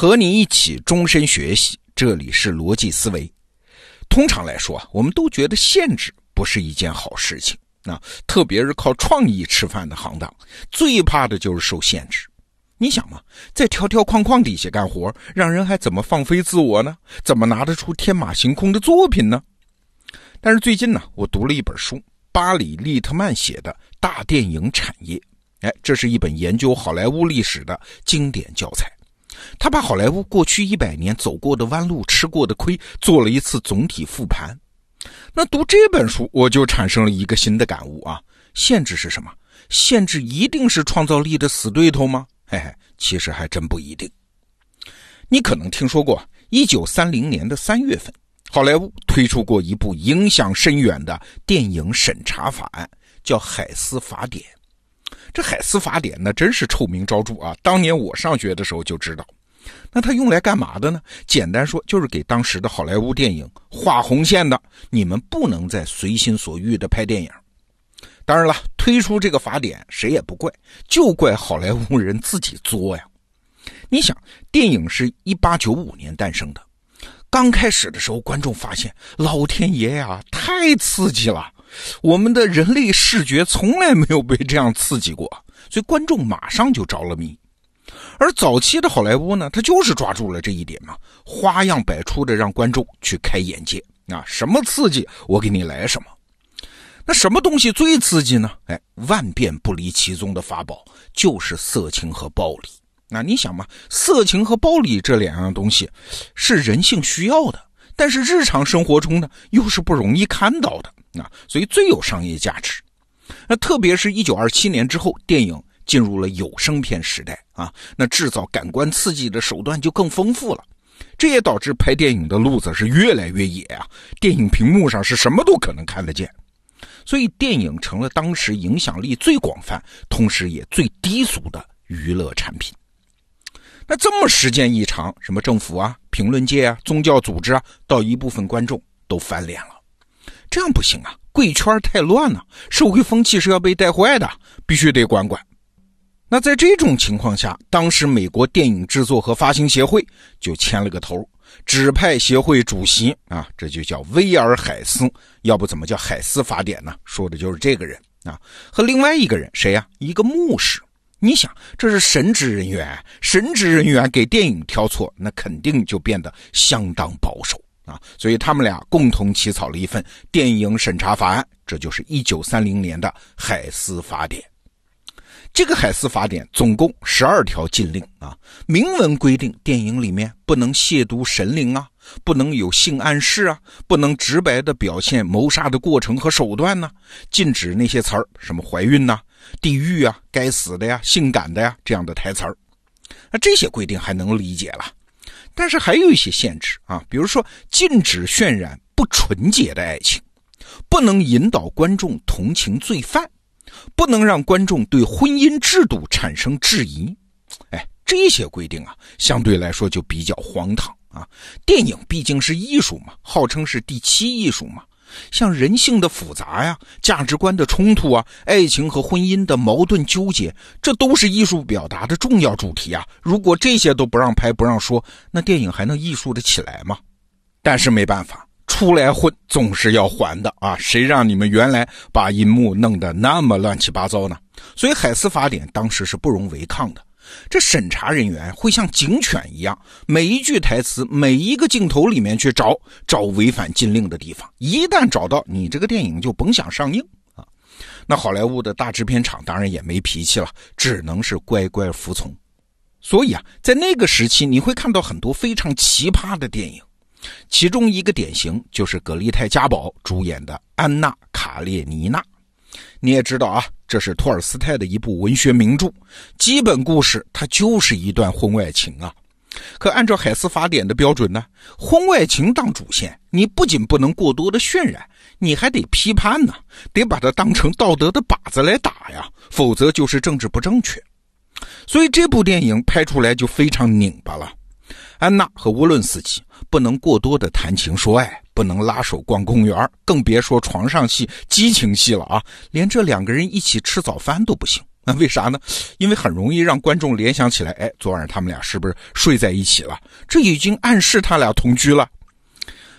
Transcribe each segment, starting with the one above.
和你一起终身学习，这里是逻辑思维。通常来说啊，我们都觉得限制不是一件好事情啊，特别是靠创意吃饭的行当，最怕的就是受限制。你想嘛，在条条框框底下干活，让人还怎么放飞自我呢？怎么拿得出天马行空的作品呢？但是最近呢，我读了一本书，巴里·利特曼写的《大电影产业》。哎，这是一本研究好莱坞历史的经典教材。他把好莱坞过去一百年走过的弯路、吃过的亏做了一次总体复盘。那读这本书，我就产生了一个新的感悟啊：限制是什么？限制一定是创造力的死对头吗？嘿嘿，其实还真不一定。你可能听说过，一九三零年的三月份，好莱坞推出过一部影响深远的电影审查法案，叫《海斯法典》。这海斯法典那真是臭名昭著啊！当年我上学的时候就知道。那它用来干嘛的呢？简单说，就是给当时的好莱坞电影画红线的。你们不能再随心所欲的拍电影。当然了，推出这个法典谁也不怪，就怪好莱坞人自己作呀。你想，电影是一八九五年诞生的，刚开始的时候，观众发现，老天爷呀，太刺激了。我们的人类视觉从来没有被这样刺激过，所以观众马上就着了迷。而早期的好莱坞呢，他就是抓住了这一点嘛，花样百出的让观众去开眼界啊，什么刺激我给你来什么。那什么东西最刺激呢？哎，万变不离其宗的法宝就是色情和暴力。那你想嘛，色情和暴力这两样东西是人性需要的，但是日常生活中呢，又是不容易看到的。啊，所以最有商业价值。那特别是一九二七年之后，电影进入了有声片时代啊，那制造感官刺激的手段就更丰富了。这也导致拍电影的路子是越来越野啊，电影屏幕上是什么都可能看得见。所以电影成了当时影响力最广泛，同时也最低俗的娱乐产品。那这么时间一长，什么政府啊、评论界啊、宗教组织啊，到一部分观众都翻脸了。这样不行啊！贵圈太乱了，社会风气是要被带坏的，必须得管管。那在这种情况下，当时美国电影制作和发行协会就牵了个头，指派协会主席啊，这就叫威尔海斯，要不怎么叫海斯法典呢？说的就是这个人啊，和另外一个人谁呀？一个牧师。你想，这是神职人员，神职人员给电影挑错，那肯定就变得相当保守。啊，所以他们俩共同起草了一份电影审查法案，这就是一九三零年的海斯法典。这个海斯法典总共十二条禁令啊，明文规定电影里面不能亵渎神灵啊，不能有性暗示啊，不能直白的表现谋杀的过程和手段呢，禁止那些词儿，什么怀孕呐、地狱啊、该死的呀、性感的呀这样的台词儿。那这些规定还能理解了。但是还有一些限制啊，比如说禁止渲染不纯洁的爱情，不能引导观众同情罪犯，不能让观众对婚姻制度产生质疑。哎，这些规定啊，相对来说就比较荒唐啊。电影毕竟是艺术嘛，号称是第七艺术嘛。像人性的复杂呀，价值观的冲突啊，爱情和婚姻的矛盾纠结，这都是艺术表达的重要主题啊。如果这些都不让拍、不让说，那电影还能艺术的起来吗？但是没办法，出来混总是要还的啊！谁让你们原来把银幕弄得那么乱七八糟呢？所以海斯法典当时是不容违抗的。这审查人员会像警犬一样，每一句台词、每一个镜头里面去找找违反禁令的地方。一旦找到，你这个电影就甭想上映啊！那好莱坞的大制片厂当然也没脾气了，只能是乖乖服从。所以啊，在那个时期，你会看到很多非常奇葩的电影，其中一个典型就是格丽泰·嘉宝主演的《安娜·卡列尼娜》。你也知道啊，这是托尔斯泰的一部文学名著，基本故事它就是一段婚外情啊。可按照海斯法典的标准呢，婚外情当主线，你不仅不能过多的渲染，你还得批判呢，得把它当成道德的靶子来打呀，否则就是政治不正确。所以这部电影拍出来就非常拧巴了。安娜和沃伦斯基不能过多的谈情说爱，不能拉手逛公园，更别说床上戏、激情戏了啊！连这两个人一起吃早饭都不行那为啥呢？因为很容易让观众联想起来，哎，昨晚他们俩是不是睡在一起了？这已经暗示他俩同居了。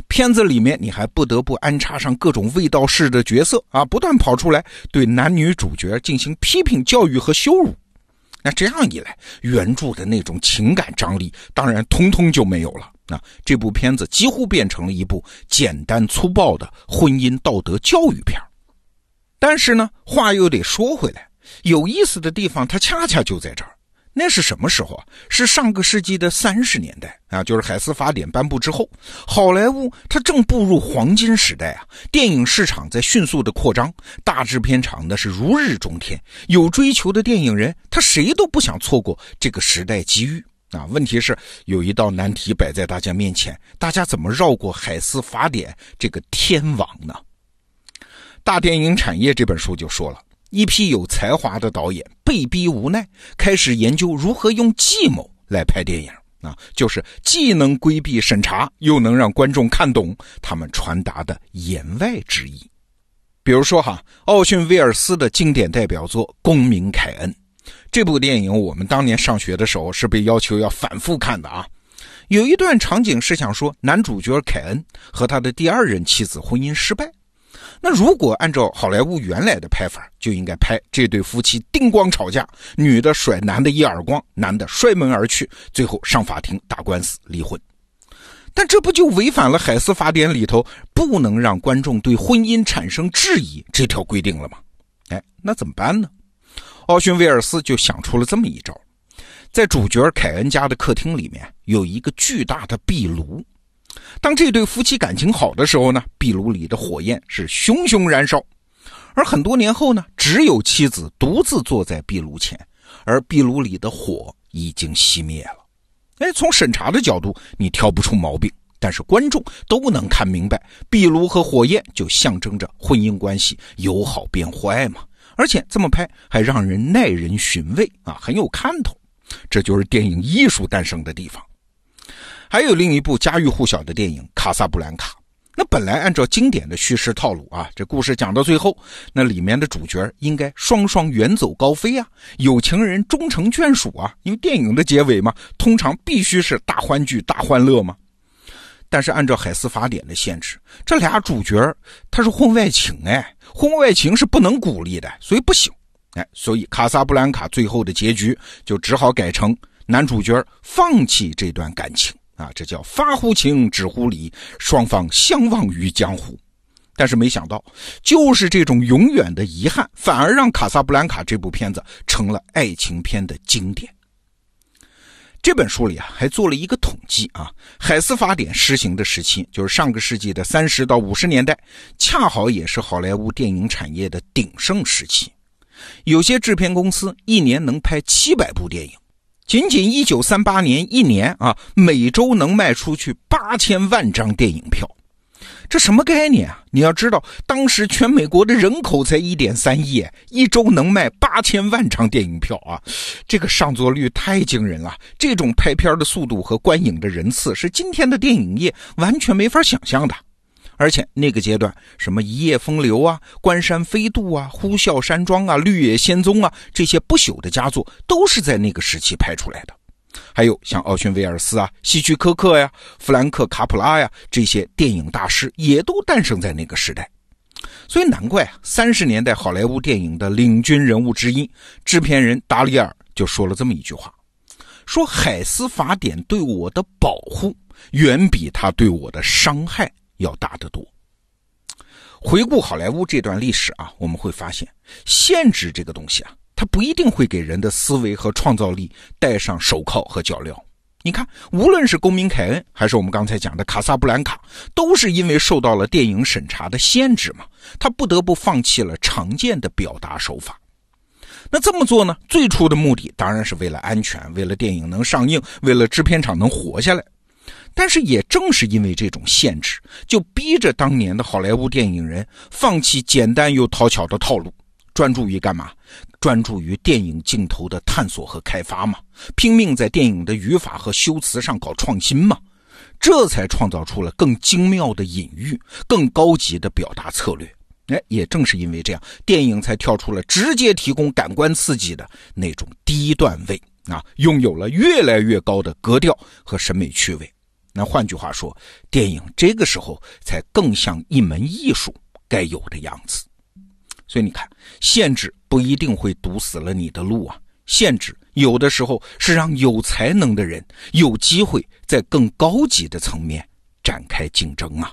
片子里面你还不得不安插上各种味道式的角色啊，不断跑出来对男女主角进行批评教育和羞辱。那这样一来，原著的那种情感张力当然通通就没有了。那这部片子几乎变成了一部简单粗暴的婚姻道德教育片。但是呢，话又得说回来，有意思的地方它恰恰就在这儿。那是什么时候啊？是上个世纪的三十年代啊，就是《海斯法典》颁布之后，好莱坞它正步入黄金时代啊，电影市场在迅速的扩张，大制片厂那是如日中天，有追求的电影人他谁都不想错过这个时代机遇啊。问题是有一道难题摆在大家面前，大家怎么绕过《海斯法典》这个天网呢？大电影产业这本书就说了，一批有才华的导演被逼无奈，开始研究如何用计谋来拍电影啊，就是既能规避审查，又能让观众看懂他们传达的言外之意。比如说哈，奥逊·威尔斯的经典代表作《公民凯恩》这部电影，我们当年上学的时候是被要求要反复看的啊。有一段场景是想说，男主角凯恩和他的第二任妻子婚姻失败。那如果按照好莱坞原来的拍法，就应该拍这对夫妻叮咣吵架，女的甩男的一耳光，男的摔门而去，最后上法庭打官司离婚。但这不就违反了《海斯法典》里头不能让观众对婚姻产生质疑这条规定了吗？哎，那怎么办呢？奥逊·威尔斯就想出了这么一招，在主角凯恩家的客厅里面有一个巨大的壁炉。当这对夫妻感情好的时候呢，壁炉里的火焰是熊熊燃烧；而很多年后呢，只有妻子独自坐在壁炉前，而壁炉里的火已经熄灭了。哎，从审查的角度你挑不出毛病，但是观众都能看明白，壁炉和火焰就象征着婚姻关系由好变坏嘛。而且这么拍还让人耐人寻味啊，很有看头。这就是电影艺术诞生的地方。还有另一部家喻户晓的电影《卡萨布兰卡》，那本来按照经典的叙事套路啊，这故事讲到最后，那里面的主角应该双双远走高飞啊，有情人终成眷属啊，因为电影的结尾嘛，通常必须是大欢聚、大欢乐嘛。但是按照海斯法典的限制，这俩主角他是婚外情哎，婚外情是不能鼓励的，所以不行哎，所以《卡萨布兰卡》最后的结局就只好改成男主角放弃这段感情。啊，这叫发乎情，止乎礼，双方相忘于江湖。但是没想到，就是这种永远的遗憾，反而让《卡萨布兰卡》这部片子成了爱情片的经典。这本书里啊，还做了一个统计啊，海斯法典施行的时期，就是上个世纪的三十到五十年代，恰好也是好莱坞电影产业的鼎盛时期。有些制片公司一年能拍七百部电影。仅仅一九三八年一年啊，每周能卖出去八千万张电影票，这什么概念啊？你要知道，当时全美国的人口才一点三亿，一周能卖八千万张电影票啊，这个上座率太惊人了。这种拍片的速度和观影的人次，是今天的电影业完全没法想象的。而且那个阶段，什么《一夜风流》啊，《关山飞渡》啊，《呼啸山庄》啊，《绿野仙踪》啊，这些不朽的佳作都是在那个时期拍出来的。还有像奥逊·威尔斯啊、希区柯克呀、弗兰克·卡普拉呀这些电影大师，也都诞生在那个时代。所以难怪啊，三十年代好莱坞电影的领军人物之一，制片人达里尔就说了这么一句话：说《海斯法典》对我的保护，远比他对我的伤害。要大得多。回顾好莱坞这段历史啊，我们会发现，限制这个东西啊，它不一定会给人的思维和创造力戴上手铐和脚镣。你看，无论是公民凯恩，还是我们刚才讲的卡萨布兰卡，都是因为受到了电影审查的限制嘛，他不得不放弃了常见的表达手法。那这么做呢，最初的目的当然是为了安全，为了电影能上映，为了制片厂能活下来。但是也正是因为这种限制，就逼着当年的好莱坞电影人放弃简单又讨巧的套路，专注于干嘛？专注于电影镜头的探索和开发嘛，拼命在电影的语法和修辞上搞创新嘛，这才创造出了更精妙的隐喻、更高级的表达策略。哎，也正是因为这样，电影才跳出了直接提供感官刺激的那种低段位啊，拥有了越来越高的格调和审美趣味。那换句话说，电影这个时候才更像一门艺术该有的样子。所以你看，限制不一定会堵死了你的路啊，限制有的时候是让有才能的人有机会在更高级的层面展开竞争啊。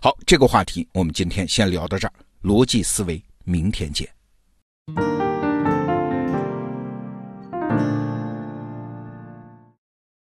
好，这个话题我们今天先聊到这儿。逻辑思维，明天见。